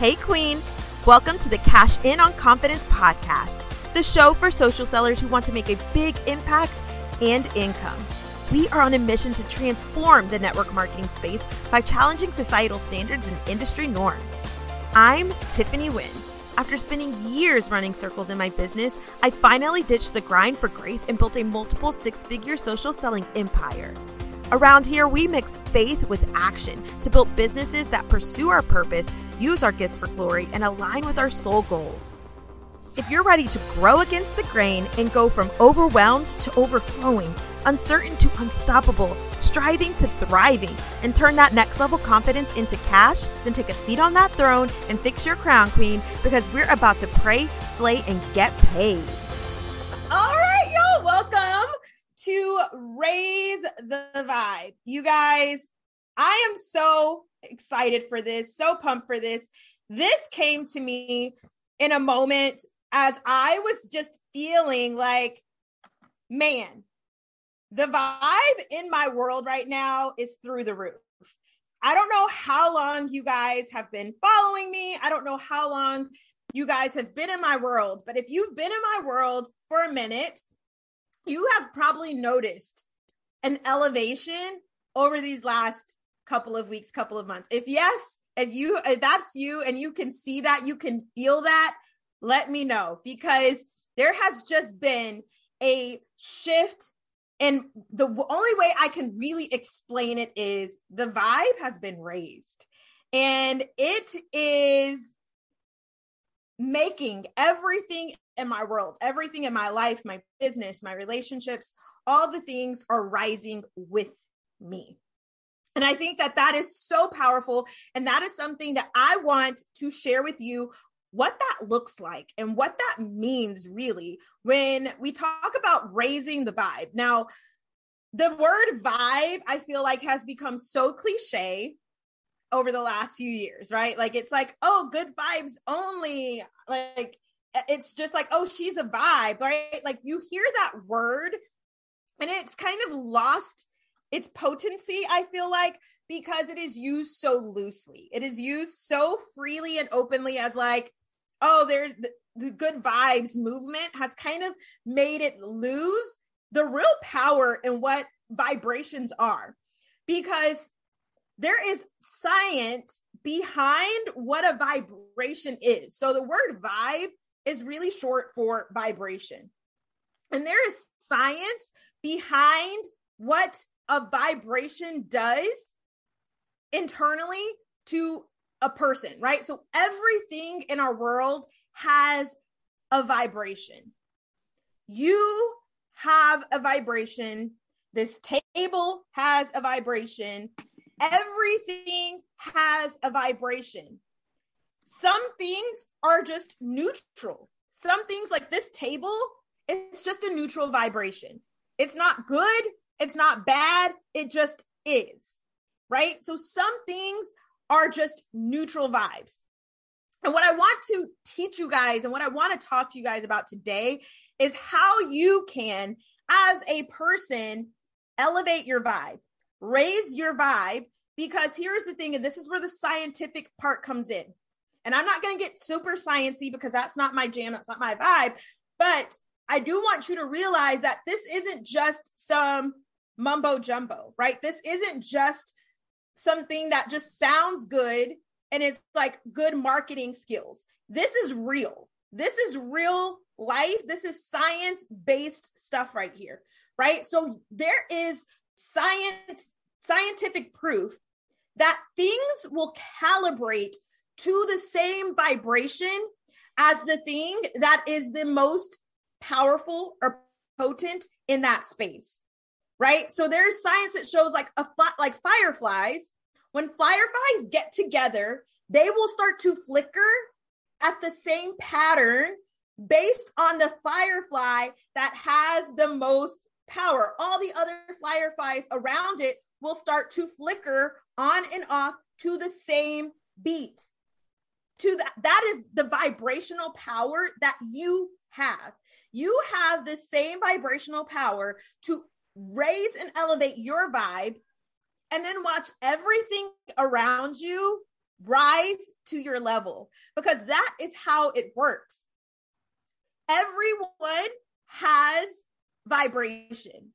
Hey, Queen. Welcome to the Cash In on Confidence podcast, the show for social sellers who want to make a big impact and income. We are on a mission to transform the network marketing space by challenging societal standards and industry norms. I'm Tiffany Wynn. After spending years running circles in my business, I finally ditched the grind for grace and built a multiple six figure social selling empire. Around here, we mix faith with action to build businesses that pursue our purpose, use our gifts for glory, and align with our soul goals. If you're ready to grow against the grain and go from overwhelmed to overflowing, uncertain to unstoppable, striving to thriving, and turn that next level confidence into cash, then take a seat on that throne and fix your crown, Queen, because we're about to pray, slay, and get paid. All right, y'all, welcome to raise the vibe. You guys, I am so excited for this, so pumped for this. This came to me in a moment as I was just feeling like, man, the vibe in my world right now is through the roof. I don't know how long you guys have been following me. I don't know how long you guys have been in my world, but if you've been in my world for a minute, you have probably noticed an elevation over these last couple of weeks, couple of months. If yes, if you if that's you and you can see that, you can feel that, let me know because there has just been a shift and the only way I can really explain it is the vibe has been raised and it is making everything in my world, everything in my life, my business, my relationships, all the things are rising with me. And I think that that is so powerful. And that is something that I want to share with you what that looks like and what that means really when we talk about raising the vibe. Now, the word vibe, I feel like has become so cliche over the last few years, right? Like it's like, oh, good vibes only. Like it's just like, oh, she's a vibe, right? Like you hear that word and it's kind of lost its potency, I feel like, because it is used so loosely. It is used so freely and openly as like, oh, there's the, the good vibes movement has kind of made it lose the real power in what vibrations are. Because there is science behind what a vibration is. So the word vibe is really short for vibration. And there is science behind what a vibration does internally to a person, right? So everything in our world has a vibration. You have a vibration. This table has a vibration. Everything has a vibration. Some things are just neutral. Some things like this table, it's just a neutral vibration. It's not good. It's not bad. It just is. Right. So some things are just neutral vibes. And what I want to teach you guys and what I want to talk to you guys about today is how you can, as a person, elevate your vibe raise your vibe because here's the thing and this is where the scientific part comes in and i'm not going to get super sciency because that's not my jam that's not my vibe but i do want you to realize that this isn't just some mumbo jumbo right? This isn't just something that just sounds good and it's like good marketing skills. This is real. This is real life. This is science based stuff right here right? So there is science scientific proof that things will calibrate to the same vibration as the thing that is the most powerful or potent in that space right so there's science that shows like a like fireflies when fireflies get together they will start to flicker at the same pattern based on the firefly that has the most power. All the other fireflies around it will start to flicker on and off to the same beat. To that, that is the vibrational power that you have. You have the same vibrational power to raise and elevate your vibe and then watch everything around you rise to your level because that is how it works. Everyone has vibration.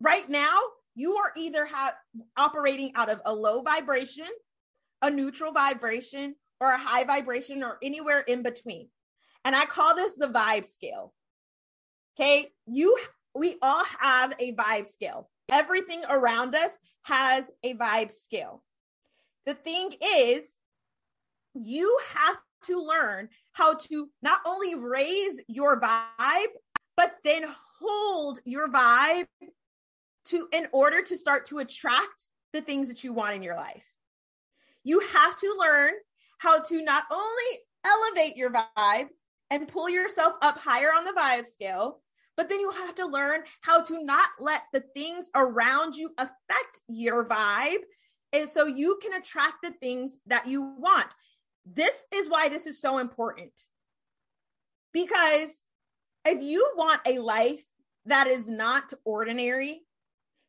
Right now, you are either ha- operating out of a low vibration, a neutral vibration, or a high vibration, or anywhere in between. And I call this the vibe scale. Okay. You, we all have a vibe scale. Everything around us has a vibe scale. The thing is, you have to learn how to not only raise your vibe, but then hold your vibe to in order to start to attract the things that you want in your life. You have to learn how to not only elevate your vibe and pull yourself up higher on the vibe scale, but then you have to learn how to not let the things around you affect your vibe. And so you can attract the things that you want. This is why this is so important. Because if you want a life that is not ordinary,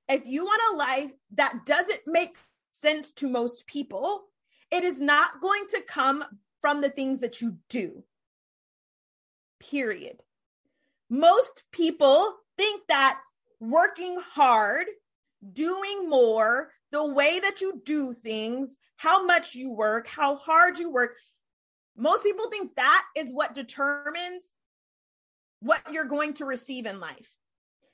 if you want a life that doesn't make sense to most people, it is not going to come from the things that you do. Period. Most people think that working hard, doing more, the way that you do things, how much you work, how hard you work, most people think that is what determines what you're going to receive in life.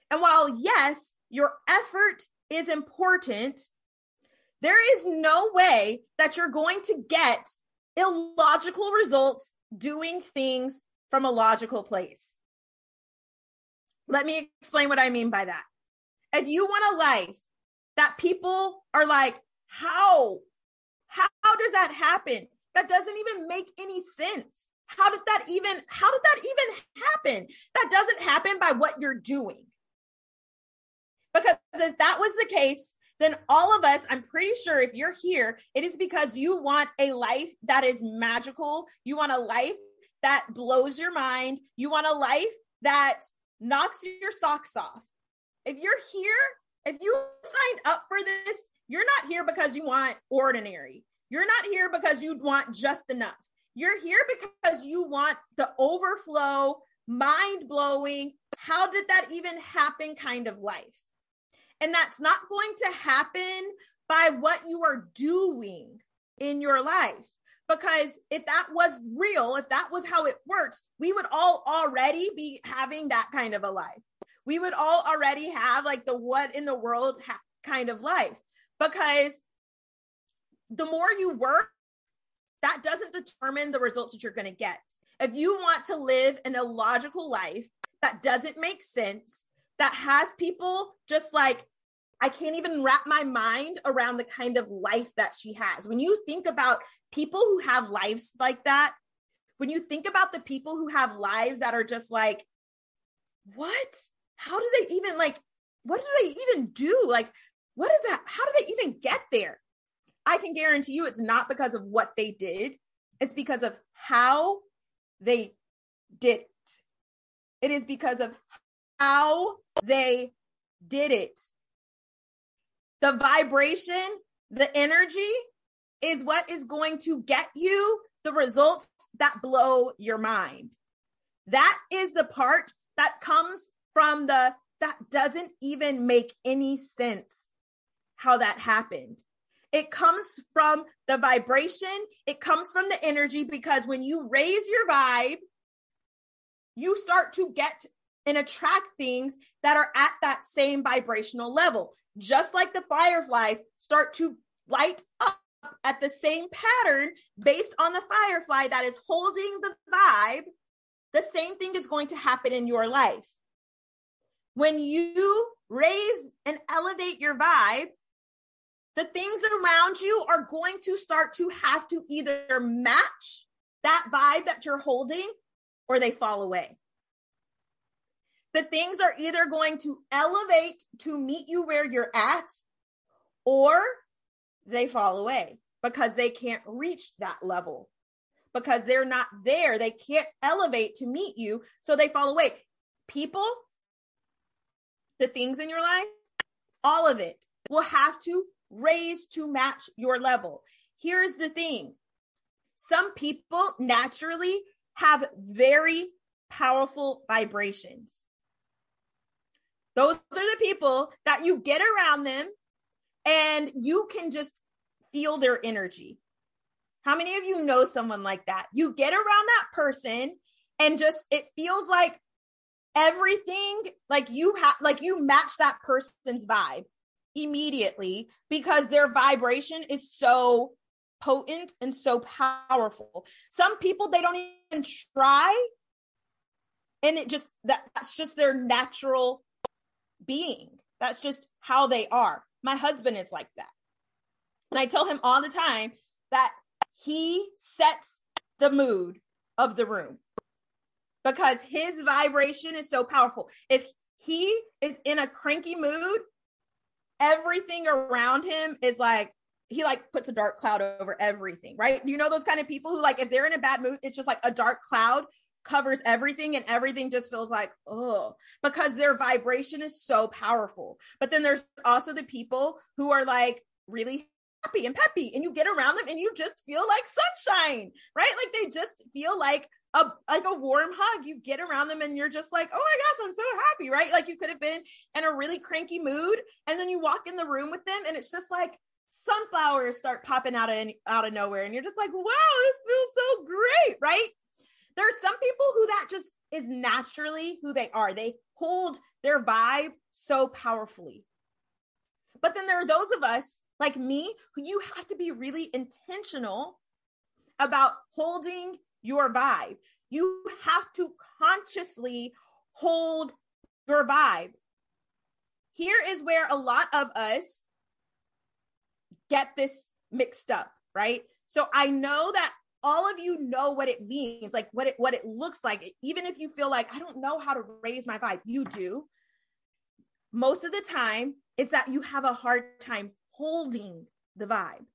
And while, yes, your effort is important, there is no way that you're going to get illogical results doing things from a logical place. Let me explain what I mean by that. If you want a life that people are like, how? How, does that happen? That doesn't even make any sense. How did that even how did that even happen? That doesn't happen by what you're doing. Because if that was the case, then all of us, I'm pretty sure if you're here, it is because you want a life that is magical. You want a life that blows your mind. You want a life that knocks your socks off. If you're here, if you signed up for this, you're not here because you want ordinary. You're not here because you want just enough. You're here because you want the overflow, mind blowing, how did that even happen kind of life. And that's not going to happen by what you are doing in your life. Because if that was real, if that was how it works, we would all already be having that kind of a life. We would all already have like the what in the world ha- kind of life. Because the more you work, that doesn't determine the results that you're going to get. If you want to live an illogical life that doesn't make sense, that has people just like I can't even wrap my mind around the kind of life that she has. When you think about people who have lives like that, when you think about the people who have lives that are just like, what? How do they even like, what do they even do? Like, what is that? How do they even get there? I can guarantee you it's not because of what they did, it's because of how they did it. It is because of how they did it. The vibration, the energy is what is going to get you the results that blow your mind. That is the part that comes from the that doesn't even make any sense how that happened. It comes from the vibration, it comes from the energy because when you raise your vibe, you start to get and attract things that are at that same vibrational level just like the fireflies start to light up at the same pattern based on the firefly that is holding the vibe, the same thing is going to happen in your life. When you raise and elevate your vibe, the things around you are going to start to have to either match that vibe that you're holding or they fall away the things are either going to elevate to meet you where you're at or they fall away because they can't reach that level because they're not there. They can't elevate to meet you. So they fall away. People, the things in your life, all of it will have to raise to match your level. Here's the thing some people naturally have very powerful vibrations. Those are the people that you get around them and you can just feel their energy. How many of you know someone like that? You get around that person and just it feels like everything like you have like you match that person's vibe immediately because their vibration is so potent and so powerful. Some people they don't even try and it just that, that's just their natural being. That's just how they are. My husband is like that. And I tell him all the time that he sets the mood of the room because his vibration is so powerful. If he is in a cranky mood, everything around him is like he like puts a dark cloud over everything, right? You know those kind of people who like if they're in a bad mood, it's just like a dark cloud covers everything and everything just feels like oh because their vibration is so powerful. But then there's also the people who are like really happy and peppy and you get around them and you just feel like sunshine, right? Like they just feel like a like a warm hug. You get around them and you're just like, oh my gosh, I'm so happy, right? Like you could have been in a really cranky mood, and then you walk in the room with them, and it's just like sunflowers start popping out of out of nowhere, and you're just like, wow, this feels so great, right? There are some people who that just is naturally who they are. They hold their vibe so powerfully. But then there are those of us like me who you have to be really intentional about holding your vibe. You have to consciously hold your vibe. Here is where a lot of us get this mixed up, right? So I know that all of you know what it means, like what it what it looks like. Even if you feel like I don't know how to raise my vibe, you do. Most of the time, it's that you have a hard time holding the vibe.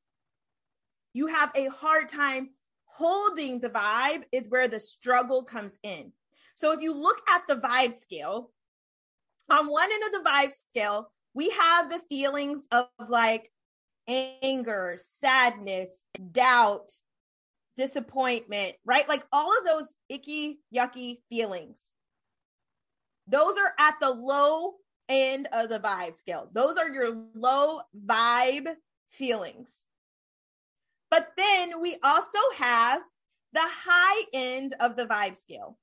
You have a hard time holding the vibe is where the struggle comes in. So if you look at the vibe scale, on one end of the vibe scale, we have the feelings of like anger, sadness, doubt, disappointment, right? Like all of those icky, yucky feelings. Those are at the low end of the vibe scale. Those are your low vibe feelings. But then we also have the high end of the vibe scale.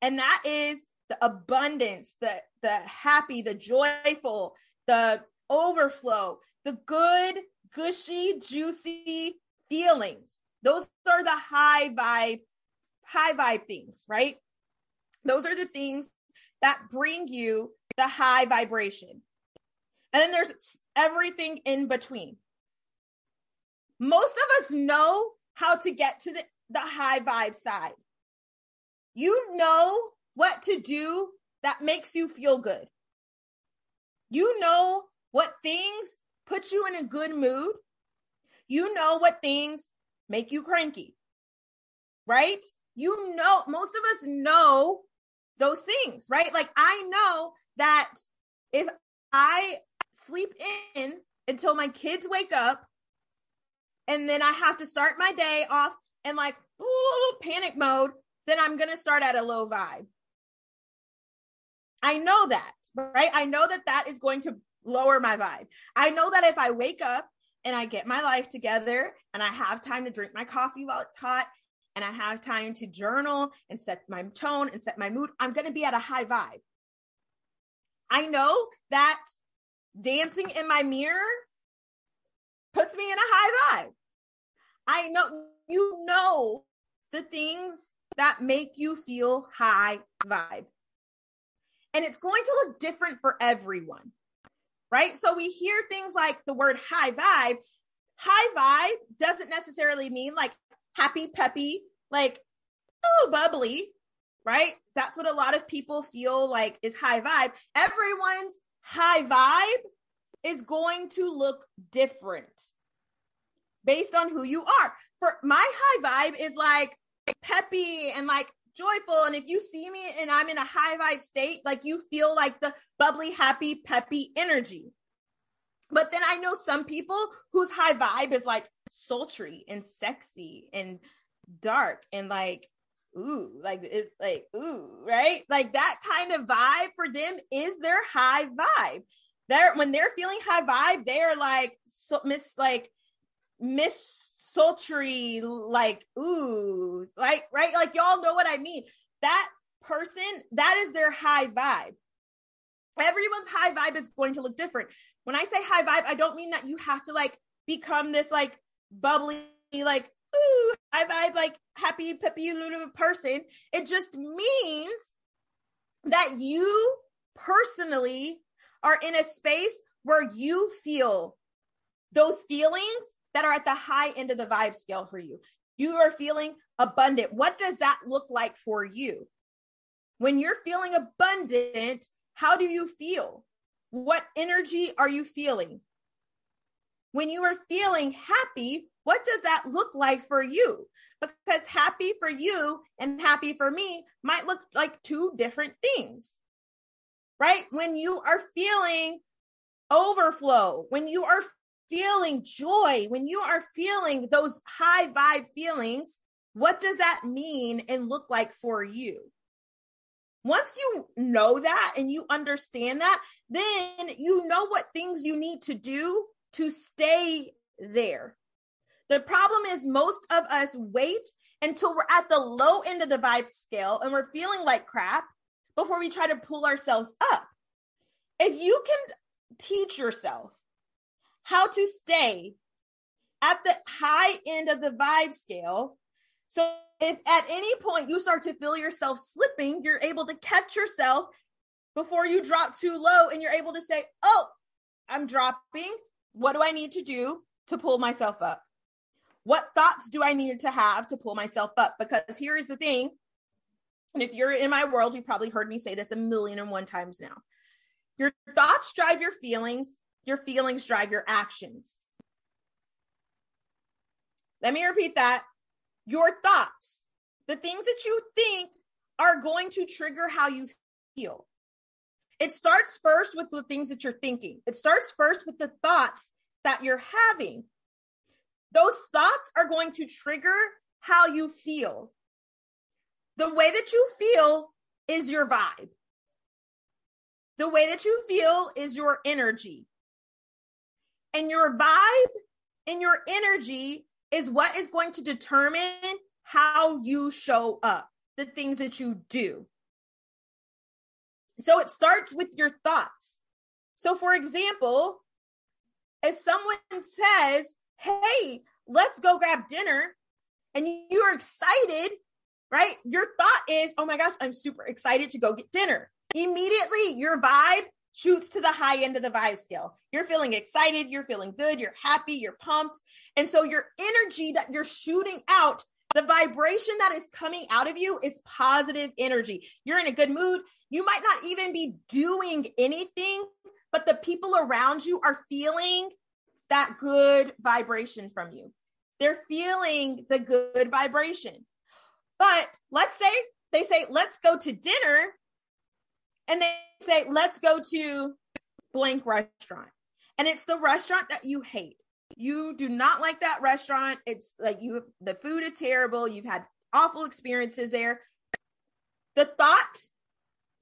And that is the abundance, the the happy, the joyful, the overflow, the good, gushy, juicy feelings. Those are the high vibe high vibe things, right? Those are the things that bring you the high vibration. And then there's everything in between most of us know how to get to the, the high vibe side. You know what to do that makes you feel good. You know what things put you in a good mood. You know what things make you cranky, right? You know, most of us know those things, right? Like I know that if I sleep in until my kids wake up and then I have to start my day off in like ooh, panic mode, then I'm going to start at a low vibe. I know that, right? I know that that is going to lower my vibe. I know that if I wake up and I get my life together and I have time to drink my coffee while it's hot and I have time to journal and set my tone and set my mood, I'm going to be at a high vibe. I know that dancing in my mirror puts me in a high vibe. I know you know the things that make you feel high vibe. And it's going to look different for everyone, right? So we hear things like the word high vibe. High vibe doesn't necessarily mean like happy, peppy, like, oh, bubbly, right? That's what a lot of people feel like is high vibe. Everyone's high vibe is going to look different based on who you are. For my high vibe is like peppy and like joyful. And if you see me and I'm in a high vibe state, like you feel like the bubbly, happy, peppy energy. But then I know some people whose high vibe is like sultry and sexy and dark and like ooh, like it's like ooh, right? Like that kind of vibe for them is their high vibe. They're when they're feeling high vibe, they're like so miss like miss sultry, like ooh, like right, like y'all know what I mean. That person, that is their high vibe. Everyone's high vibe is going to look different. When I say high vibe, I don't mean that you have to like become this like bubbly, like ooh, high vibe, like happy, peppy, little person. It just means that you personally are in a space where you feel those feelings that are at the high end of the vibe scale for you. You are feeling abundant. What does that look like for you? When you're feeling abundant, how do you feel? What energy are you feeling? When you are feeling happy, what does that look like for you? Because happy for you and happy for me might look like two different things, right? When you are feeling overflow, when you are feeling joy, when you are feeling those high vibe feelings, what does that mean and look like for you? Once you know that and you understand that, then you know what things you need to do to stay there. The problem is most of us wait until we're at the low end of the vibe scale and we're feeling like crap before we try to pull ourselves up. If you can teach yourself how to stay at the high end of the vibe scale, so if at any point you start to feel yourself slipping, you're able to catch yourself before you drop too low and you're able to say, Oh, I'm dropping. What do I need to do to pull myself up? What thoughts do I need to have to pull myself up? Because here is the thing. And if you're in my world, you've probably heard me say this a million and one times now. Your thoughts drive your feelings, your feelings drive your actions. Let me repeat that. Your thoughts, the things that you think are going to trigger how you feel. It starts first with the things that you're thinking. It starts first with the thoughts that you're having. Those thoughts are going to trigger how you feel. The way that you feel is your vibe. The way that you feel is your energy. And your vibe and your energy is what is going to determine how you show up, the things that you do. So it starts with your thoughts. So, for example, if someone says, Hey, let's go grab dinner, and you're excited, right? Your thought is, Oh my gosh, I'm super excited to go get dinner. Immediately, your vibe shoots to the high end of the vibe scale. You're feeling excited, you're feeling good, you're happy, you're pumped. And so, your energy that you're shooting out the vibration that is coming out of you is positive energy. You're in a good mood. You might not even be doing anything, but the people around you are feeling that good vibration from you. They're feeling the good vibration. But let's say they say, let's go to dinner. And they say, let's go to blank restaurant. And it's the restaurant that you hate you do not like that restaurant. It's like you, the food is terrible. You've had awful experiences there. The thought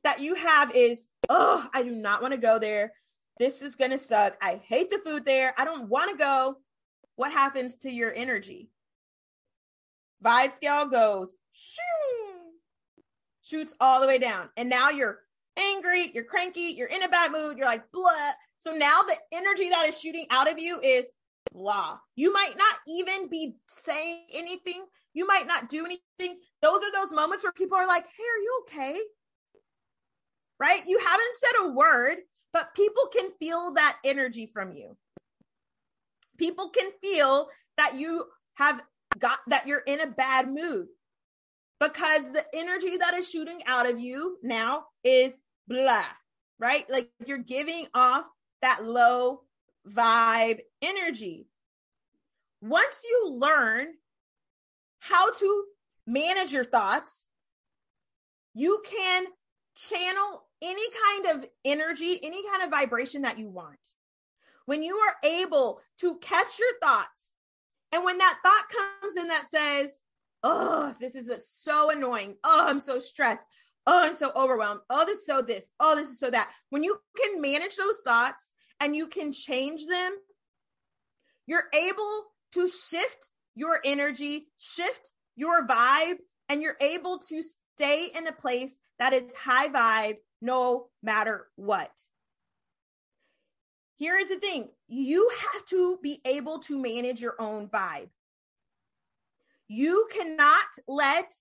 that you have is, oh, I do not want to go there. This is going to suck. I hate the food there. I don't want to go. What happens to your energy? Vibe scale goes, shoo, shoots all the way down. And now you're angry, you're cranky, you're in a bad mood, you're like, blah. So now the energy that is shooting out of you is, blah. You might not even be saying anything. You might not do anything. Those are those moments where people are like, hey, are you okay? Right? You haven't said a word, but people can feel that energy from you. People can feel that you have got that you're in a bad mood because the energy that is shooting out of you now is blah, right? Like you're giving off that low vibe energy. Once you learn how to manage your thoughts, you can channel any kind of energy, any kind of vibration that you want. When you are able to catch your thoughts, and when that thought comes in that says, oh, this is so annoying. Oh, I'm so stressed. Oh, I'm so overwhelmed. Oh, this is so this. Oh, this is so that. When you can manage those thoughts and you can change them, you're able to shift your energy, shift your vibe, and you're able to stay in a place that is high vibe no matter what. Here is the thing you have to be able to manage your own vibe. You cannot let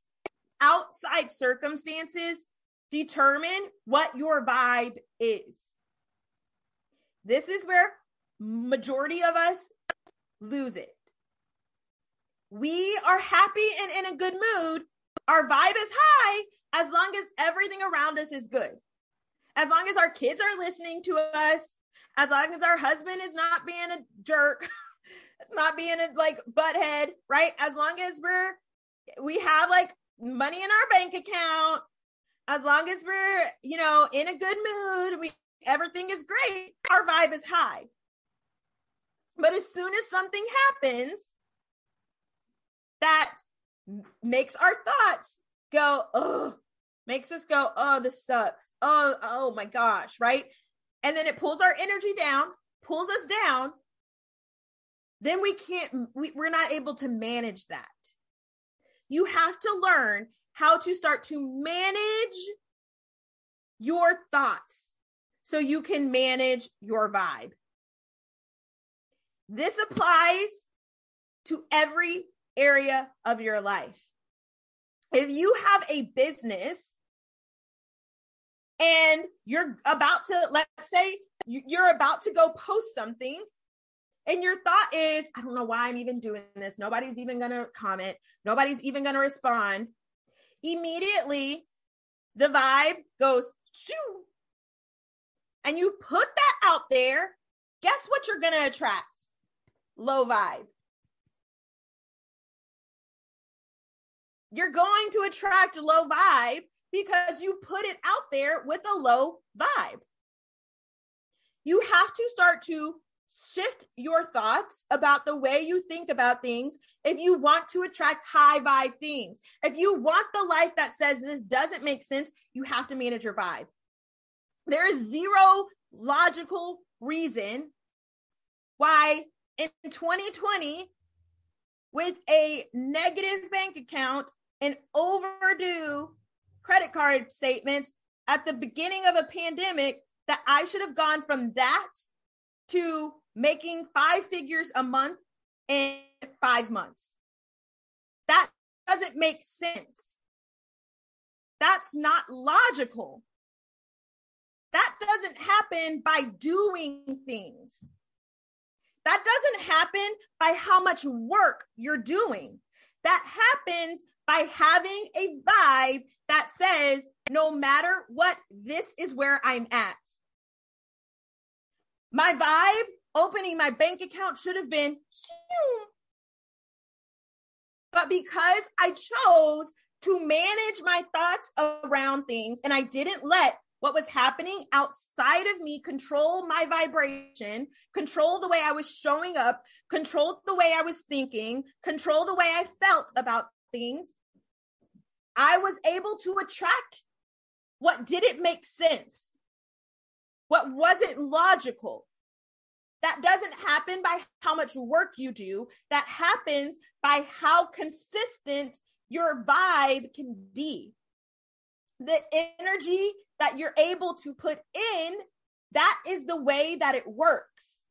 outside circumstances determine what your vibe is. This is where majority of us lose it. We are happy and in a good mood. Our vibe is high as long as everything around us is good. As long as our kids are listening to us, as long as our husband is not being a jerk, not being a like butthead, right? As long as we're we have like money in our bank account, as long as we're, you know, in a good mood, we everything is great, our vibe is high. But as soon as something happens that makes our thoughts go, oh, makes us go, oh, this sucks. Oh, oh my gosh, right? And then it pulls our energy down, pulls us down. Then we can't, we, we're not able to manage that. You have to learn how to start to manage your thoughts so you can manage your vibe. This applies to every area of your life. If you have a business and you're about to, let's say, you're about to go post something and your thought is, I don't know why I'm even doing this. Nobody's even going to comment. Nobody's even going to respond. Immediately, the vibe goes, shoo. And you put that out there. Guess what you're going to attract? Low vibe. You're going to attract low vibe because you put it out there with a low vibe. You have to start to shift your thoughts about the way you think about things if you want to attract high vibe things. If you want the life that says this doesn't make sense, you have to manage your vibe. There is zero logical reason why in 2020, with a negative bank account and overdue credit card statements at the beginning of a pandemic, that I should have gone from that to making five figures a month in five months. That doesn't make sense. That's not logical. That doesn't happen by doing things. That doesn't happen by how much work you're doing. That happens by having a vibe that says, no matter what, this is where I'm at. My vibe opening my bank account should have been, but because I chose to manage my thoughts around things and I didn't let what was happening outside of me control my vibration, control the way I was showing up, control the way I was thinking, control the way I felt about things, I was able to attract what didn't make sense what wasn't logical. That doesn't happen by how much work you do. That happens by how consistent your vibe can be. The energy that you're able to put in, that is the way that it works.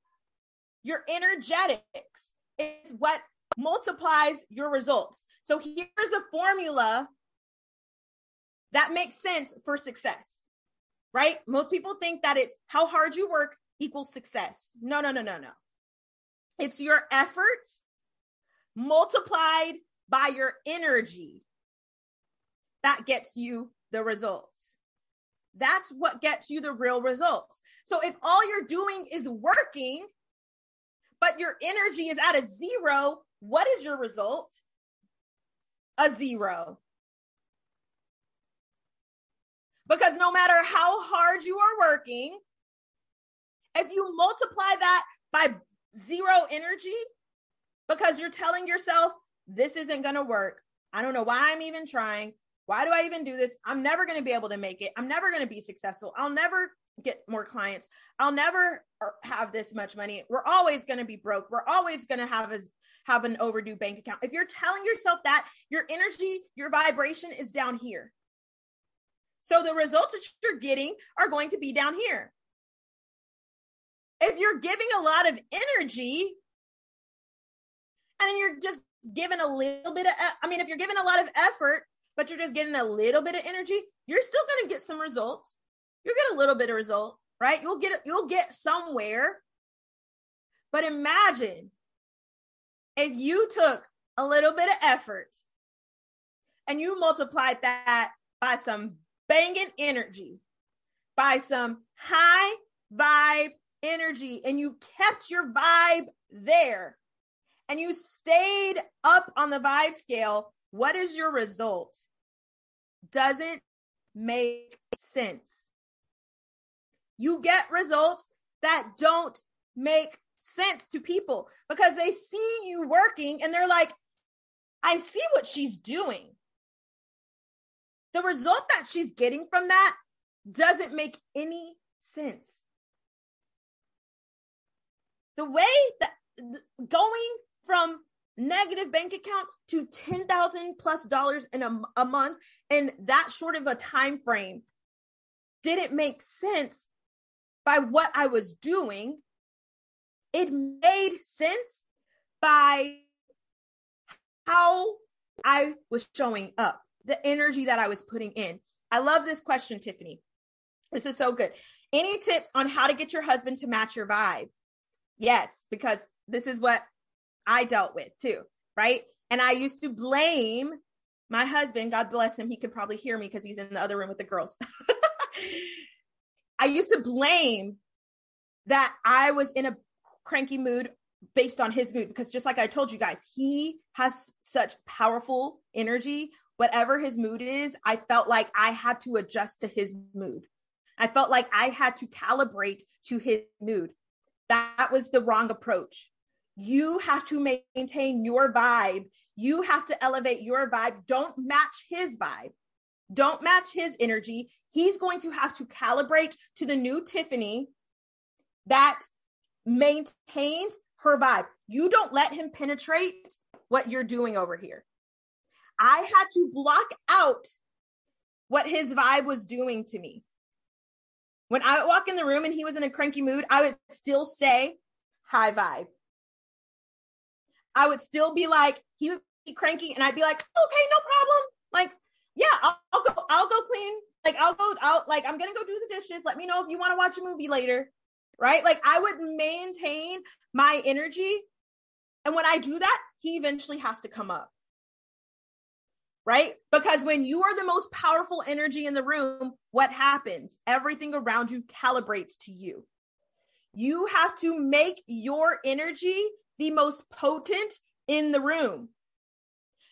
Your energetics is what multiplies your results. So here's a formula that makes sense for success right? Most people think that it's how hard you work equals success. No, no, no, no, no. It's your effort multiplied by your energy that gets you the results. That's what gets you the real results. So if all you're doing is working, but your energy is at a zero, what is your result? A zero. Because no matter how hard you are working, if you multiply that by zero energy, because you're telling yourself, this isn't going to work, I don't know why I'm even trying. Why do I even do this? I'm never going to be able to make it. I'm never going to be successful. I'll never get more clients. I'll never uh, have this much money. We're always going to be broke. We're always going to have a have an overdue bank account. If you're telling yourself that, your energy, your vibration is down here. So the results that you're getting are going to be down here. If you're giving a lot of energy and you're just giving a little bit of I mean if you're giving a lot of effort but you're just getting a little bit of energy, you're still going to get some results. You'll get a little bit of result, right? You'll get you'll get somewhere. But imagine if you took a little bit of effort and you multiplied that by some banging energy, by some high vibe energy, and you kept your vibe there and you stayed up on the vibe scale, what is your result? Doesn't make sense. You get results that don't make sense to people because they see you working and they're like, I see what she's doing. The result that she's getting from that doesn't make any sense. The way that going from negative bank account to 10,000 plus dollars in a, a month in that short of a time frame didn't make sense by what I was doing. It made sense by how I was showing up, the energy that I was putting in. I love this question, Tiffany. This is so good. Any tips on how to get your husband to match your vibe? Yes, because this is what I dealt with too, right? And I used to blame my husband, God bless him. He could probably hear me because he's in the other room with the girls. I used to blame that I was in a cranky mood based on his mood because just like I told you guys, he has such powerful energy. Whatever his mood is, I felt like I had to adjust to his mood. I felt like I had to calibrate to his mood. That was the wrong approach. You have to maintain your vibe. You have to elevate your vibe. Don't match his vibe. Don't match his energy. He's going to have to calibrate to the new Tiffany that maintains her vibe. You don't let him penetrate what you're doing over here. I had to block out what his vibe was doing to me. When I would walk in the room and he was in a cranky mood, I would still stay high vibe. I would still be like, he would be cranky, and I'd be like, okay, no problem. Like, yeah, I'll, I'll go, I'll go clean. Like, I'll go out. Like, I'm gonna go do the dishes. Let me know if you want to watch a movie later. Right? Like, I would maintain my energy. And when I do that, he eventually has to come up. Right? Because when you are the most powerful energy in the room, what happens? Everything around you calibrates to you. You have to make your energy the most potent in the room.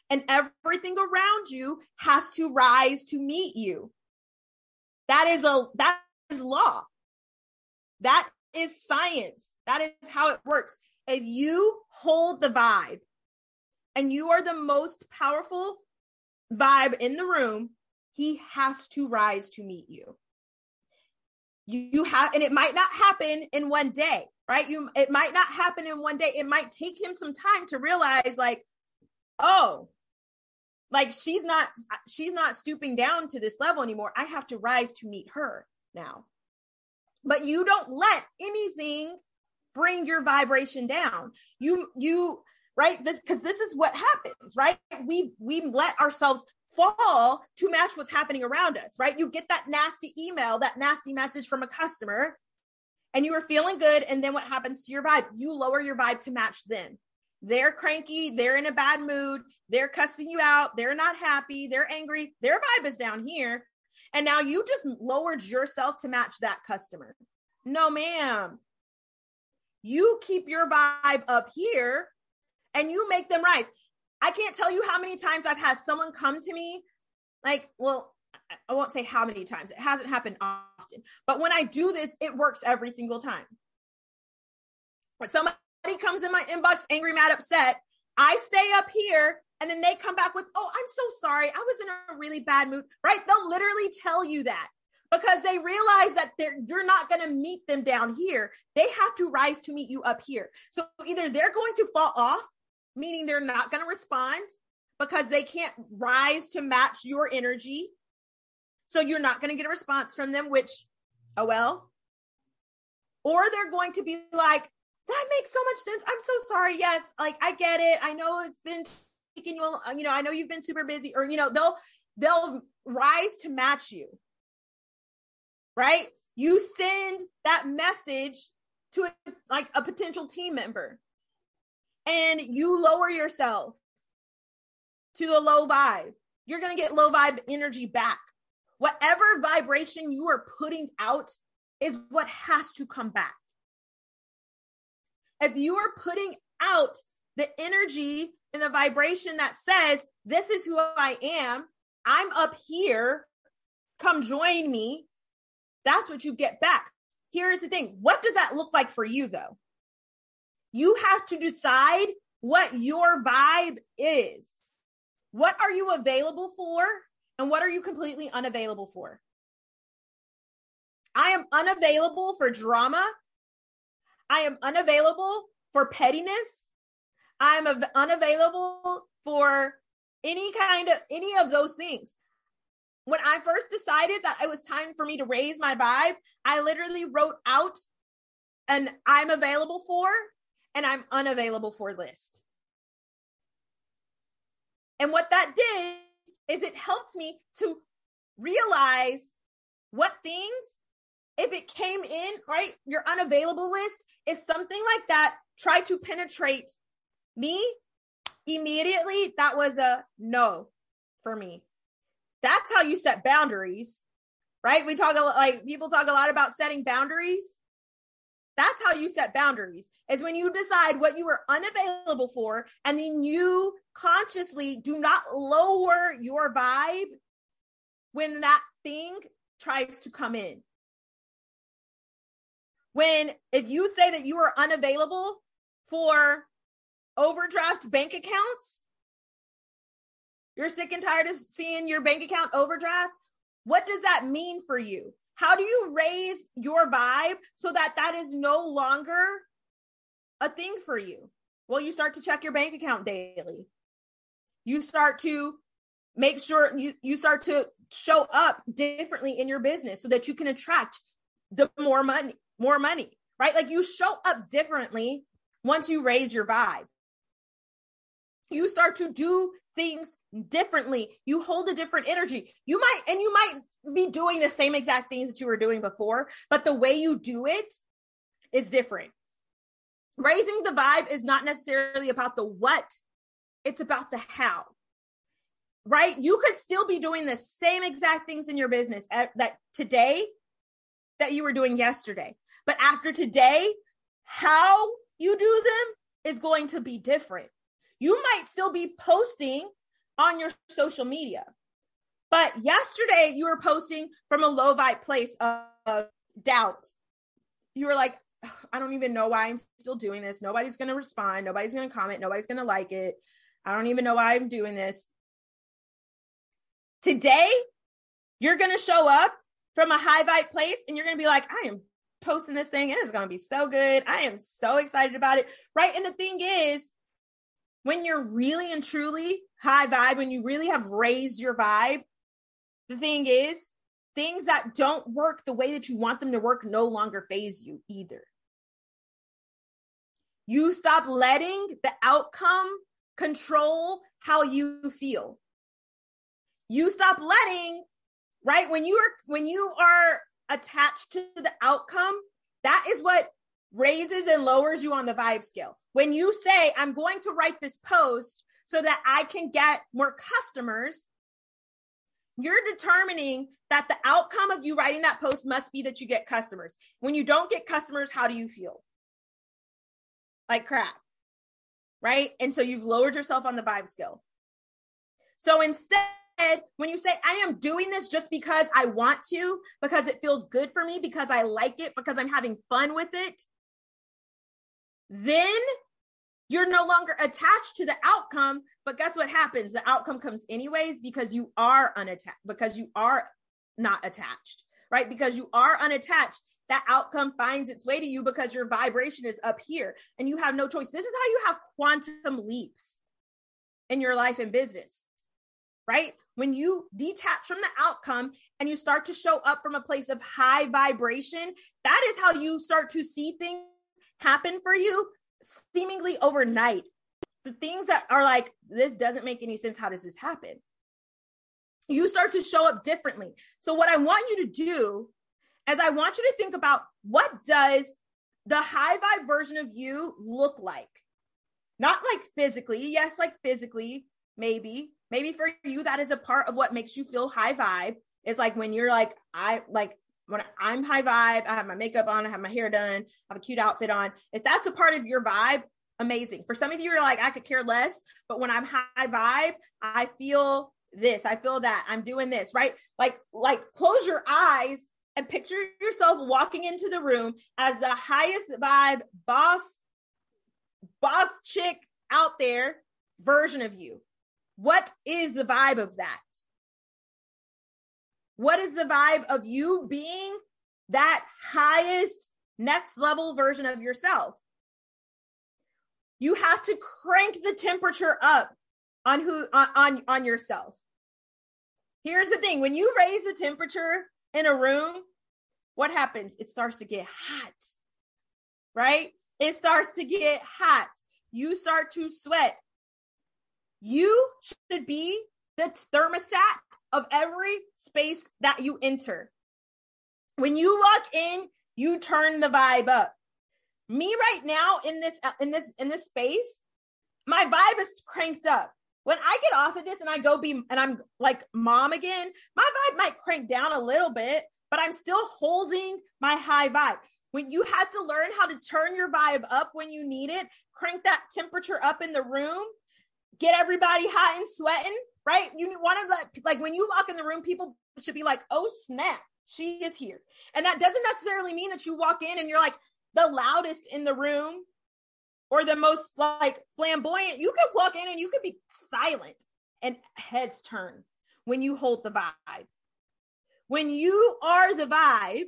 And everything around you has to rise to meet you. That is a that is law. That is science. That is how it works. If you hold the vibe and you are the most powerful vibe in the room, he has to rise to meet you. You, you have, and it might not happen in one day right? You it might not happen in one day. It might take him some time to realize like, oh, like she's not she's not stooping down to this level anymore. I have to rise to meet her now. But you don't let anything bring your vibration down. You you right this because this is what happens, right? We we let ourselves fall to match what's happening around us, right? You get that nasty email, that nasty message from a customer, and you are feeling good. And then what happens to your vibe? You lower your vibe to match them. They're cranky. They're in a bad mood. They're cussing you out. They're not happy. They're angry. Their vibe is down here. And now you just lowered yourself to match that customer. No, ma'am. You keep your vibe up here and you make them rise. I can't tell you how many times I've had someone come to me like, well, I won't say how many times. It hasn't happened often. But when I do this, it works every single time. When somebody comes in my inbox angry, mad, upset, I stay up here and then they come back with, oh, I'm so sorry. I was in a really bad mood, right? They'll literally tell you that because they realize that they're, you're not going to meet them down here. They have to rise to meet you up here. So either they're going to fall off, meaning they're not going to respond because they can't rise to match your energy. So you're not going to get a response from them, which, oh well. Or they're going to be like, that makes so much sense. I'm so sorry. Yes, like I get it. I know it's been taking you, uh, you know, I know you've been super busy, or you know, they'll they'll rise to match you. Right? You send that message to like a potential team member, and you lower yourself to a low vibe. You're gonna get low vibe energy back. Whatever vibration you are putting out is what has to come back if you are putting out the energy and the vibration that says, This is who I am, I'm up here, come join me, that's what you get back. Here's the thing what does that look like for you, though? You have to decide what your vibe is. What are you available for? And what are you completely unavailable for? I am unavailable for drama I am unavailable for pettiness. I'm unavailable for any kind of any of those things. When I first decided that it was time for me to raise my vibe, I literally wrote out an I'm available for and I'm unavailable for list. And what that did is it helped me to realize what things if it came in, right, your unavailable list, if something like that tried to penetrate me immediately, that was a no for me. That's how you set boundaries, right? We talk a lot, like people talk a lot about setting boundaries. That's how you set boundaries is when you decide what you are unavailable for and then you consciously do not lower your vibe when that thing tries to come in when if you say that you are unavailable for overdraft bank accounts, you're sick and tired of seeing your bank account overdraft. What does that mean for you? How do you raise your vibe so that that is no longer a thing for you? Well, you start to check your bank account daily. You start to make sure you, you start to show up differently in your business so that you can attract the more money more money, right? Like you show up differently once you raise your vibe. You start to do things differently. You hold a different energy. You might, and you might be doing the same exact things that you were doing before, but the way you do it is different. Raising the vibe is not necessarily about the what, it's about the how. Right? You could still be doing the same exact things in your business at, that today that you were doing yesterday. But after today, how you do them is going to be different. You might still be posting on your social media, but yesterday you were posting from a low vibe place of, of doubt. You were like, I don't even know why I'm still doing this. Nobody's going to respond. Nobody's going to comment. Nobody's going to like it. I don't even know why I'm doing this. Today, you're going to show up from a high vibe place and you're going to be like, I am posting this thing and it's going to be so good. I am so excited about it. Right. And the thing is, when you're really and truly high vibe, when you really have raised your vibe, the thing is, things that don't work the way that you want them to work no longer faze you either. You stop letting the outcome control how you feel. You stop letting, right? When you are when you are attached to the outcome, that is what raises and lowers you on the vibe scale. When you say, I'm going to write this post so that I can get more customers, you're determining that the outcome of you writing that post must be that you get customers. When you don't get customers, how do you feel? Like crap. Right. And so you've lowered yourself on the vibe scale. So instead, when you say, I am doing this just because I want to, because it feels good for me, because I like it, because I'm having fun with it, then You're no longer attached to the outcome, but guess what happens? The outcome comes anyways because you are unattached, because you are not attached, right? Because you are unattached, that outcome finds its way to you because your vibration is up here and you have no choice. This is how you have quantum leaps in your life and business, right? When you detach from the outcome and you start to show up from a place of high vibration, that is how you start to see things happen for you seemingly overnight. The things that are like, this doesn't make any sense. How does this happen? You start to show up differently. So, what I want you to do is I want you to think about what does the high vibe version of you look like? Not like physically. Yes, like physically, maybe. Maybe for you, that is a part of what makes you feel high vibe. It's like when you're like, I like when I'm high vibe, I have my makeup on, I have my hair done, I have a cute outfit on. If that's a part of your vibe, amazing. For some of you, you're like, I could care less, but when I'm high vibe, I feel this, I feel that, I'm doing this, right? Like, like close your eyes and picture yourself walking into the room as the highest vibe boss, boss chick out there version of you. What is the vibe of that? What is the vibe of you being that highest next level version of yourself? You have to crank the temperature up on who on on yourself. Here's the thing, when you raise the temperature in a room, what happens? It starts to get hot. Right? It starts to get hot. You start to sweat. You should be the thermostat of every space that you enter. When you walk in, you turn the vibe up. Me right now in this in this in this space, my vibe is cranked up. When I get off of this and I go be and I'm like mom again, my vibe might crank down a little bit, but I'm still holding my high vibe. When you have to learn how to turn your vibe up when you need it, crank that temperature up in the room, get everybody hot and sweating, right? You want to let, like, when you walk in the room, people should be like, oh, snap, she is here. And that doesn't necessarily mean that you walk in and you're like the loudest in the room or the most like flamboyant. You could walk in and you could be silent and heads turn when you hold the vibe. When you are the vibe,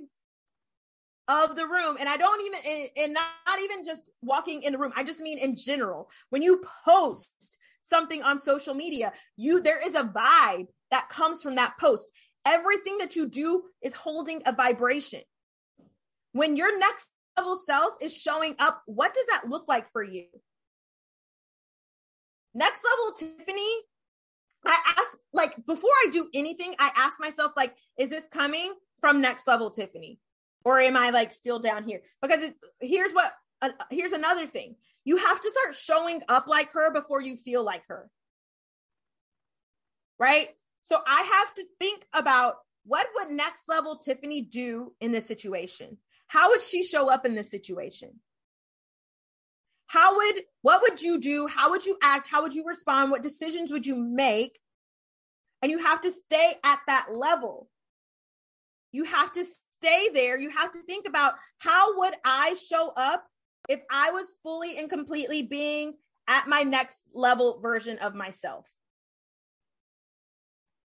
of the room and i don't even and not even just walking in the room i just mean in general when you post something on social media, you there is a vibe that comes from that post. Everything that you do is holding a vibration. When your next level self is showing up, what does that look like for you? Next level Tiffany, I ask like before I do anything, I ask myself like is this coming from next level Tiffany? Or am I like still down here? Because it, here's what uh, here's another thing. You have to start showing up like her before you feel like her. Right? So I have to think about what would next level Tiffany do in this situation? How would she show up in this situation? How would what would you do? How would you act? How would you respond? What decisions would you make? And you have to stay at that level. You have to stay there. You have to think about how would I show up if I was fully and completely being at my next level version of myself?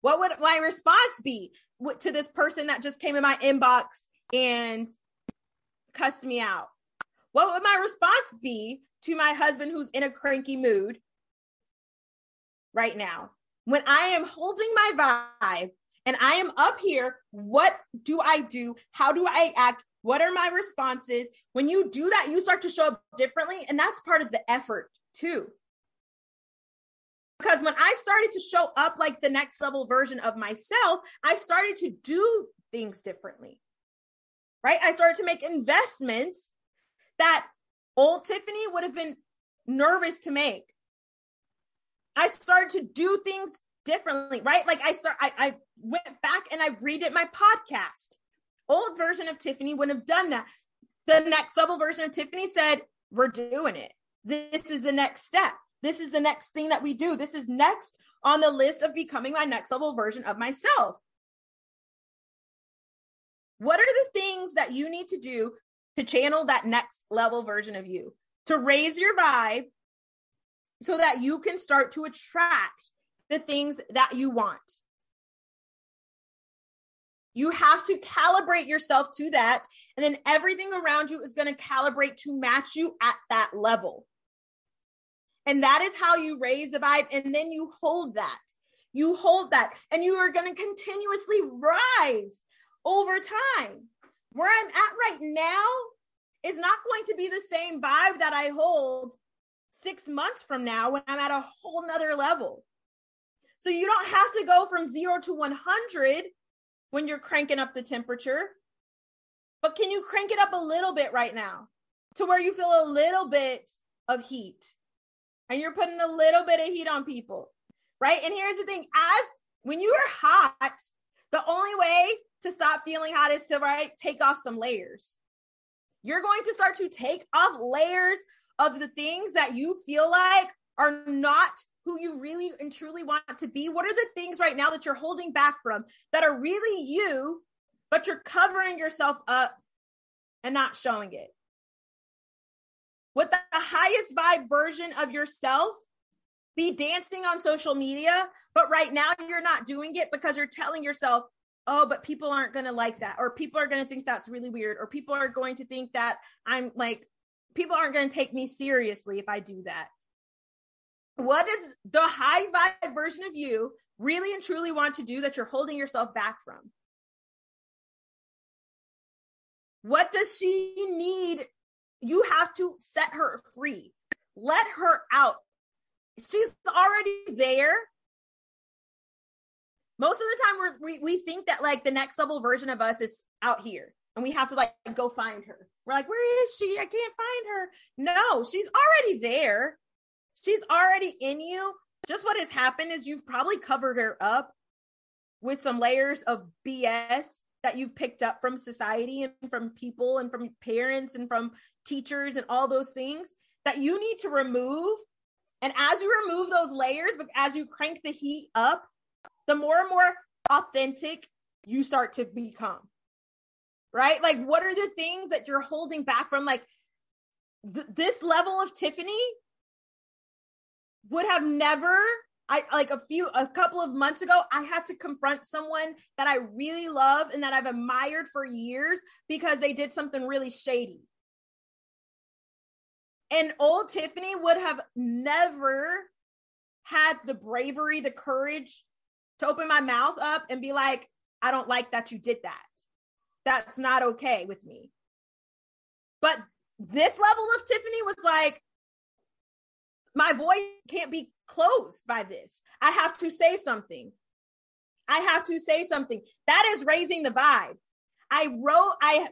What would my response be to this person that just came in my inbox and cussed me out? What would my response be to my husband who's in a cranky mood right now? When I am holding my vibe and I am up here, what do I do? How do I act? What are my responses? When you do that, you start to show up differently. And that's part of the effort too. Because when I started to show up like the next level version of myself, I started to do things differently. Right? I started to make investments that old Tiffany would have been nervous to make. I started to do things differently, right? Like I start I, I went back and I redid my podcast old version of Tiffany wouldn't have done that. The next level version of Tiffany said, We're doing it. This is the next step. This is the next thing that we do. This is next on the list of becoming my next level version of myself. What are the things that you need to do to channel that next level version of you? To raise your vibe so that you can start to attract the things that you want. You have to calibrate yourself to that. And then everything around you is going to calibrate to match you at that level. And that is how you raise the vibe. And then you hold that. You hold that. And you are going to continuously rise over time. Where I'm at right now is not going to be the same vibe that I hold six months from now when I'm at a whole nother level. So you don't have to go from zero to 100 when you're cranking up the temperature. But can you crank it up a little bit right now to where you feel a little bit of heat and you're putting a little bit of heat on people, right? And here's the thing as when you are hot, the only way to stop feeling hot is to, right, take off some layers. You're going to start to take off layers of the things that you feel like are not who you really and truly want to be? What are the things right now that you're holding back from that are really you, but you're covering yourself up and not showing it? With the highest vibe version of yourself, be dancing on social media, but right now you're not doing it because you're telling yourself, oh, but people aren't going to like that, or people are going to think that's really weird, or people are going to think that I'm like, people aren't going to take me seriously if I do that what is the high vibe version of you really and truly want to do that you're holding yourself back from? What does she need? You have to set her free. Let her out. She's already there. Most of the time we we think that like the next level version of us is out here and we have to like go find her. We're like, where is she? I can't find her. No, she's already there. She's already in you. Just what has happened is you've probably covered her up with some layers of BS that you've picked up from society and from people and from parents and from teachers and all those things that you need to remove. And as you remove those layers, but as you crank the heat up, the more and more authentic you start to become. Right? Like, what are the things that you're holding back from? Like, th- this level of Tiffany would have never I like a few a couple of months ago I had to confront someone that I really love and that I've admired for years because they did something really shady. And old Tiffany would have never had the bravery, the courage to open my mouth up and be like, I don't like that you did that. That's not okay with me. But this level of Tiffany was like, my voice can't be closed by this. I have to say something. I have to say something. That is raising the vibe. I wrote, I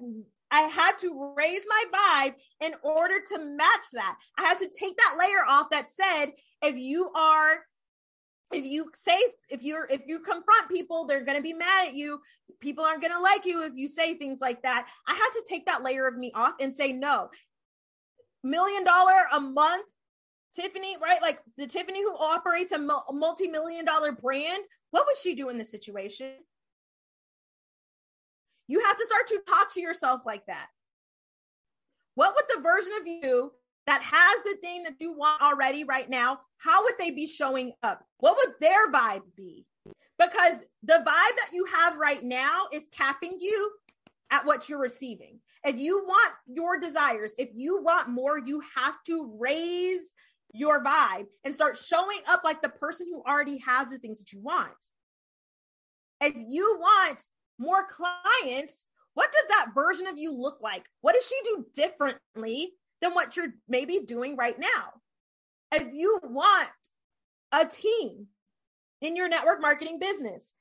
I had to raise my vibe in order to match that. I had to take that layer off that said, if you are, if you say, if you're, if you confront people, they're going to be mad at you. People aren't going to like you if you say things like that. I had to take that layer of me off and say, no, million dollar a month Tiffany, right? Like the Tiffany who operates a multi million dollar brand, what would she do in this situation? You have to start to talk to yourself like that. What would the version of you that has the thing that you want already right now, how would they be showing up? What would their vibe be? Because the vibe that you have right now is capping you at what you're receiving. If you want your desires, if you want more, you have to raise your vibe and start showing up like the person who already has the things that you want. If you want more clients, what does that version of you look like? What does she do differently than what you're maybe doing right now? If you want a team in your network marketing business,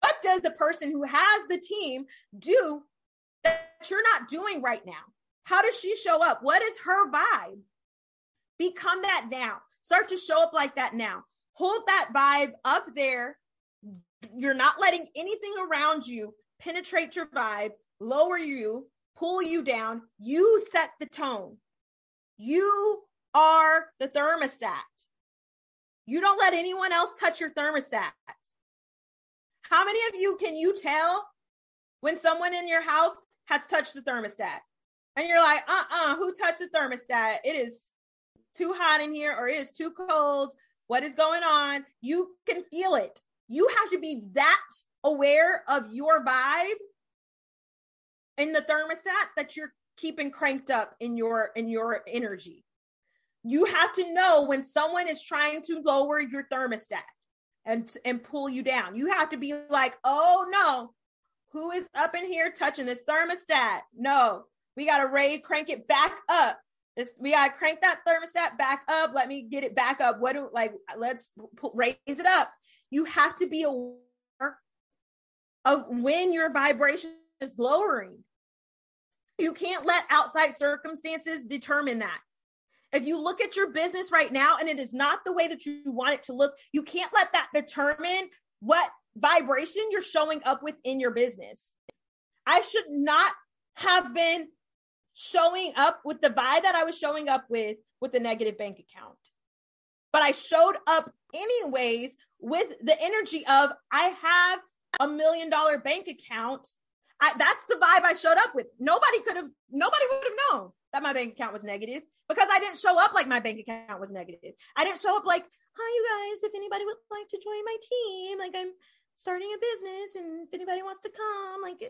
what does the person who has the team do that you're not doing right now? How does she show up? What is her vibe? Become that now. Start to show up like that now. Hold that vibe up there. You're not letting anything around you penetrate your vibe, lower you, pull you down. You set the tone. You are the thermostat. You don't let anyone else touch your thermostat. How many of you can you tell when someone in your house has touched the thermostat? And you're like, uh uh-uh, uh who touched the thermostat? It is too hot in here or it is too cold. What is going on? You can feel it. You have to be that aware of your vibe in the thermostat that you're keeping cranked up in your in your energy. You have to know when someone is trying to lower your thermostat and and pull you down. You have to be like, "Oh no. Who is up in here touching this thermostat?" No. We got to raise crank it back up. This, we got to crank that thermostat back up. Let me get it back up. What do like let's p- raise it up. You have to be aware of when your vibration is lowering. You can't let outside circumstances determine that. If you look at your business right now and it is not the way that you want it to look, you can't let that determine what vibration you're showing up with in your business. I should not have been showing up with the vibe that I was showing up with with the negative bank account. But I showed up anyways with the energy of I have a million dollar bank account. I, that's the vibe I showed up with. Nobody could have, nobody would have known that my bank account was negative because I didn't show up like my bank account was negative. I didn't show up like, hi, you guys, if anybody would like to join my team, like I'm starting a business and if anybody wants to come, like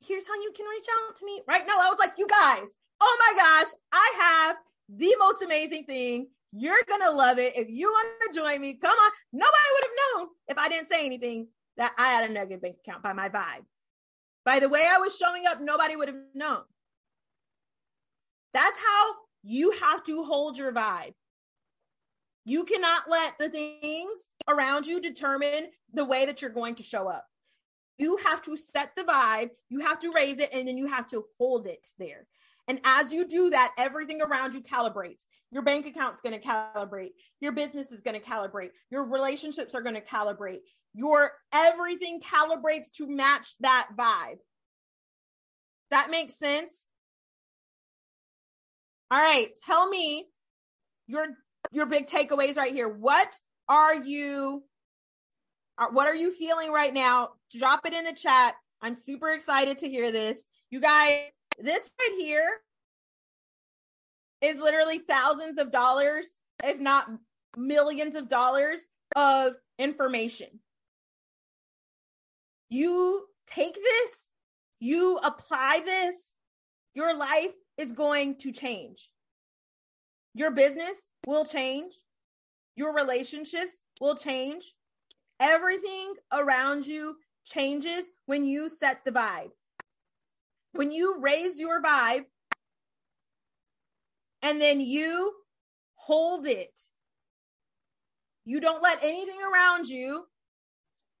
here's how you can reach out to me. Right? now I was like, you guys, oh my gosh, I have the most amazing thing. You're to love it. If you want to join me, come on. Nobody would have known if I didn't say anything that I had a negative bank account by my vibe. By the way I was showing up, nobody would have known. That's how you have to hold your vibe. You cannot let the things around you determine the way that you're going to show up. You have to set the vibe, you have to raise it, and then you have to hold it there. And as you do that, everything around you calibrates. Your bank account's going to calibrate. Your business is going to calibrate. Your relationships are going to calibrate. Your everything calibrates to match that vibe. That makes sense? All right, tell me your your big takeaways right here. What are you uh, what are you feeling right now? Drop it in the chat. I'm super excited to hear this. You guys, this right here is literally thousands of dollars, if not millions of dollars of information. You take this, you apply this, your life is going to change. Your business will change. Your relationships will change. Everything around you changes when you set the vibe. When you raise your vibe and then you hold it, you don't let anything around you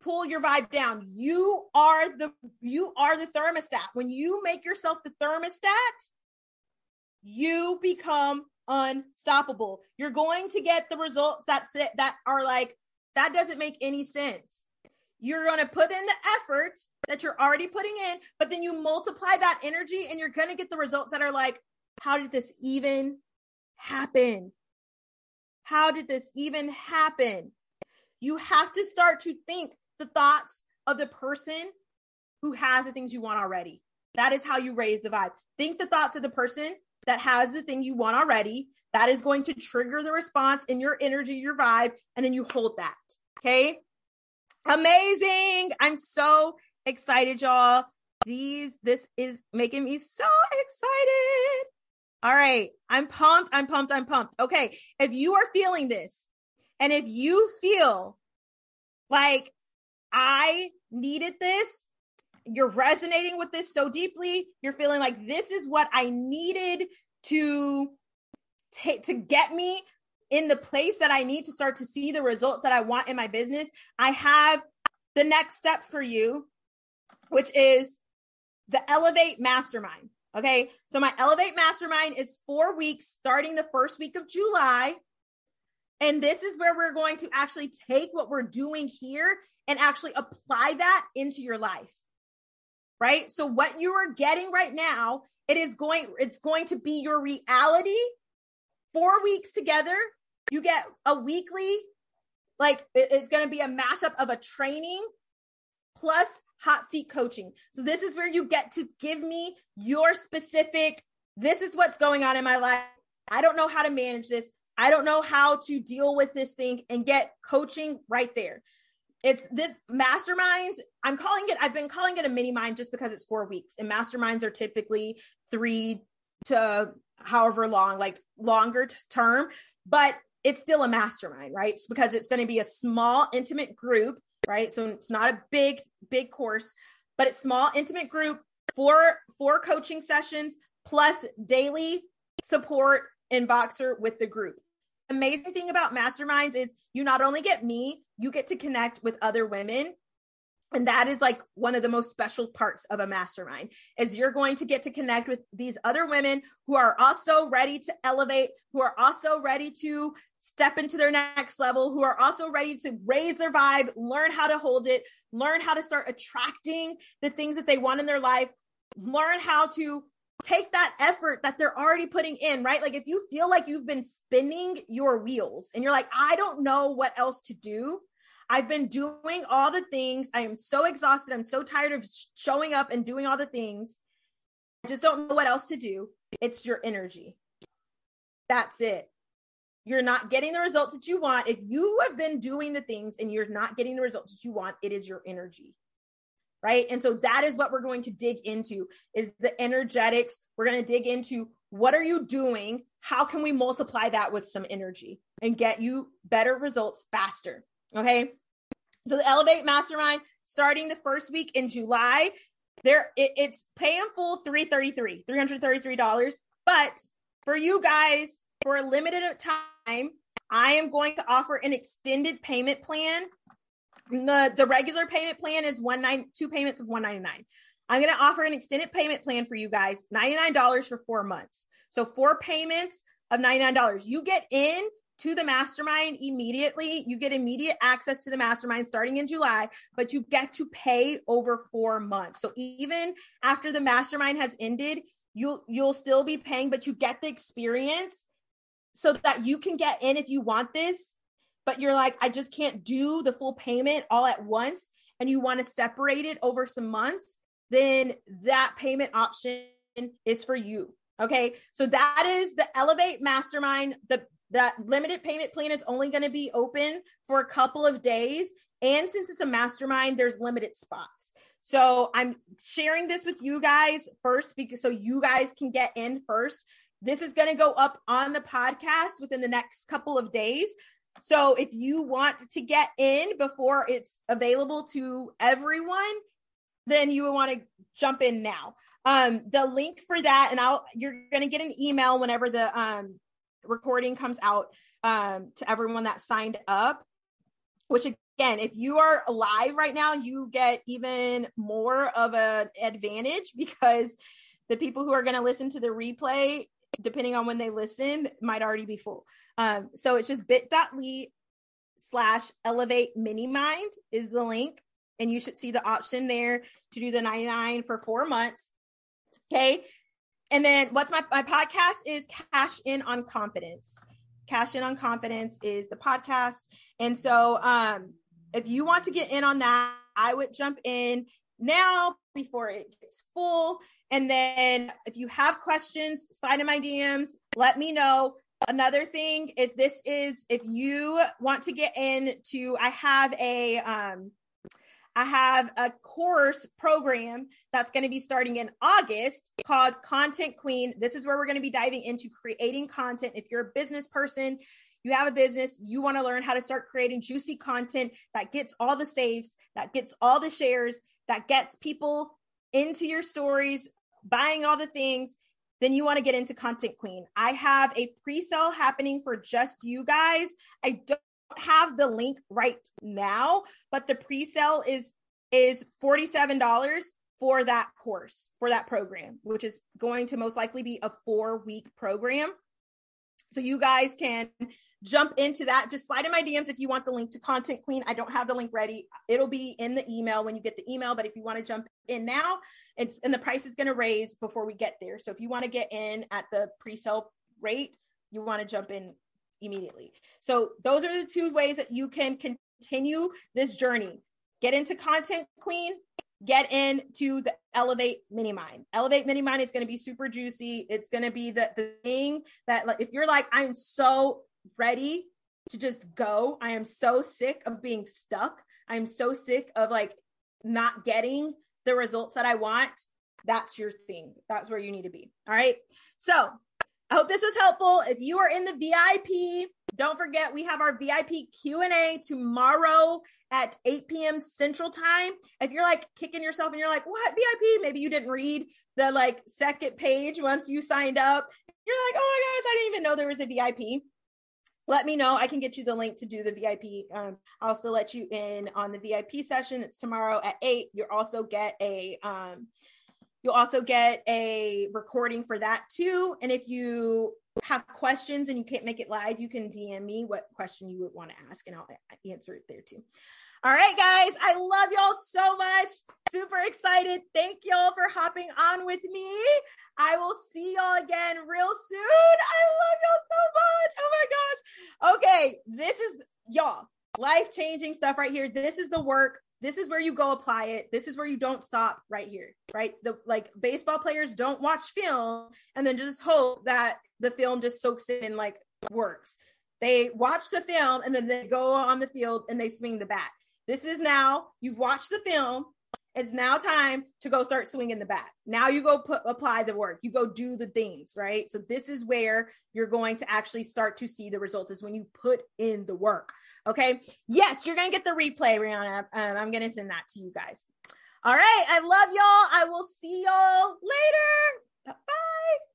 pull your vibe down. You are the you are the thermostat. When you make yourself the thermostat, you become unstoppable. You're going to get the results that sit, that are like that doesn't make any sense. You're going to put in the effort that you're already putting in, but then you multiply that energy and you're going to get the results that are like how did this even happen? How did this even happen? You have to start to think the thoughts of the person who has the things you want already. That is how you raise the vibe. Think the thoughts of the person that has the thing you want already. That is going to trigger the response in your energy, your vibe, and then you hold that. Okay. Amazing. I'm so excited, y'all. These, this is making me so excited. All right. I'm pumped. I'm pumped. I'm pumped. Okay. If you are feeling this and if you feel like I needed this, you're resonating with this so deeply, you're feeling like this is what I needed to take to get me in the place that I need to start to see the results that I want in my business, I have the next step for you, which is the Elevate Mastermind. Okay. So my Elevate Mastermind is four weeks starting the first week of July. And this is where we're going to actually take what we're doing here and actually apply that into your life. Right. So what you are getting right now, it is going, it's going to be your reality. Four weeks together, you get a weekly, like it's going to be a mashup of a training plus hot seat coaching. So this is where you get to give me your specific, this is what's going on in my life. I don't know how to manage this. I don't know how to deal with this thing and get coaching right there. It's this masterminds. I'm calling it, I've been calling it a mini mind just because it's four weeks. And masterminds are typically three to however long, like longer t- term, but it's still a mastermind, right? It's because it's going to be a small, intimate group, right? So it's not a big, big course, but it's small, intimate group, four, four coaching sessions plus daily support in Voxer with the group amazing thing about masterminds is you not only get me, you get to connect with other women. And that is like one of the most special parts of a mastermind is you're going to get to connect with these other women who are also ready to elevate, who are also ready to step into their next level, who are also ready to raise their vibe, learn how to hold it, learn how to start attracting the things that they want in their life, learn how to take that effort that they're already putting in, right? Like if you feel like you've been spinning your wheels and you're like, I don't know what else to do. I've been doing all the things. I am so exhausted. I'm so tired of showing up and doing all the things. I just don't know what else to do. It's your energy. That's it. You're not getting the results that you want. If you have been doing the things and you're not getting the results that you want, it is your energy right and so that is what we're going to dig into is the energetics we're going to dig into what are you doing how can we multiply that with some energy and get you better results faster okay so the elevate mastermind starting the first week in july there it, it's pay in full 333 $333. but for you guys for a limited time i am going to offer an extended payment plan. The the regular payment plan is one nine two payments of 199 i'm going to offer an extended payment plan for you guys $99 for four months. So four payments of $99 you get in to the mastermind immediately you get immediate access to the mastermind starting in july but you get to pay over four months so even after the mastermind has ended you'll you'll still be paying but you get the experience so that you can get in if you want this but you're like, I just can't do the full payment all at once, and you want to separate it over some months, then that payment option is for you. Okay. So that is the Elevate Mastermind. The that limited payment plan is only going to be open for a couple of days. And since it's a mastermind, there's limited spots. So I'm sharing this with you guys first because so you guys can get in first. This is going to go up on the podcast within the next couple of days. So if you want to get in before it's available to everyone, then you would want to jump in now. Um, the link for that, and I'll you're gonna get an email whenever the um recording comes out um to everyone that signed up. Which again, if you are live right now, you get even more of an advantage because the people who are going to listen to the replay, depending on when they listen, might already be full. Um, so it's just bit.ly slash elevate mini mind is the link. And you should see the option there to do the 99 for four months. Okay. And then what's my, my podcast is Cash In on Confidence. Cash In on Confidence is the podcast. And so um, if you want to get in on that, I would jump in now before it gets full. And then if you have questions, slide in my DMs, let me know. Another thing, if this is, if you want to get into, I have a, um, I have a course program that's going to be starting in August called Content Queen. This is where we're going to be diving into creating content. If you're a business person, you have a business, you want to learn how to start creating juicy content that gets all the saves, that gets all the shares, that gets people into your stories, buying all the things then you want to get into Content Queen. I have a pre sale happening for just you guys. I don't have the link right now, but the pre sale is is $47 for that course, for that program, which is going to most likely be a four week program. So you guys can jump into that. Just slide in my DMs if you want the link to Content Queen. I don't have the link ready. It'll be in the email when you get the email. But if you want to jump in now, it's and the price is going to raise before we get there. So if you want to get in at the pre-sale rate, you want to jump in immediately. So those are the two ways that you can continue this journey. Get into Content Queen get into the Elevate Mini Mind. Elevate Mini Mind is going to be super juicy. It's going to be the, the thing that, like, if you're like, I'm so ready to just go, I am so sick of being stuck. I'm so sick of like not getting the results that I want. That's your thing. That's where you need to be. All right. So I hope this was helpful. If you are in the VIP, don't forget we have our VIP Q&A tomorrow at 8 p.m. Central Time. If you're like kicking yourself and you're like, what VIP? Maybe you didn't read the like second page once you signed up. You're like, oh my gosh, I didn't even know there was a VIP. Let me know. I can get you the link to do the VIP. Um, I'll also let you in on the VIP session. It's tomorrow at eight. You'll also get a um, you'll also get a recording for that too. And if you have questions and you can't make it live, you can DM me what question you would want to ask, and I'll answer it there too. All right, guys, I love y'all so much. Super excited. Thank y'all for hopping on with me. I will see y'all again real soon. I love y'all so much. Oh my gosh. Okay, this is y'all life changing stuff right here. This is the work. This is where you go apply it. This is where you don't stop right here, right? The like baseball players don't watch film and then just hope that the film just soaks in and like works. They watch the film and then they go on the field and they swing the bat. This is now you've watched the film. It's now time to go start swinging the bat. Now you go put apply the work. You go do the things, right? So this is where you're going to actually start to see the results is when you put in the work. Okay. Yes, you're going to get the replay, Rihanna. Um, I'm going to send that to you guys. All right. I love y'all. I will see y'all later. Bye.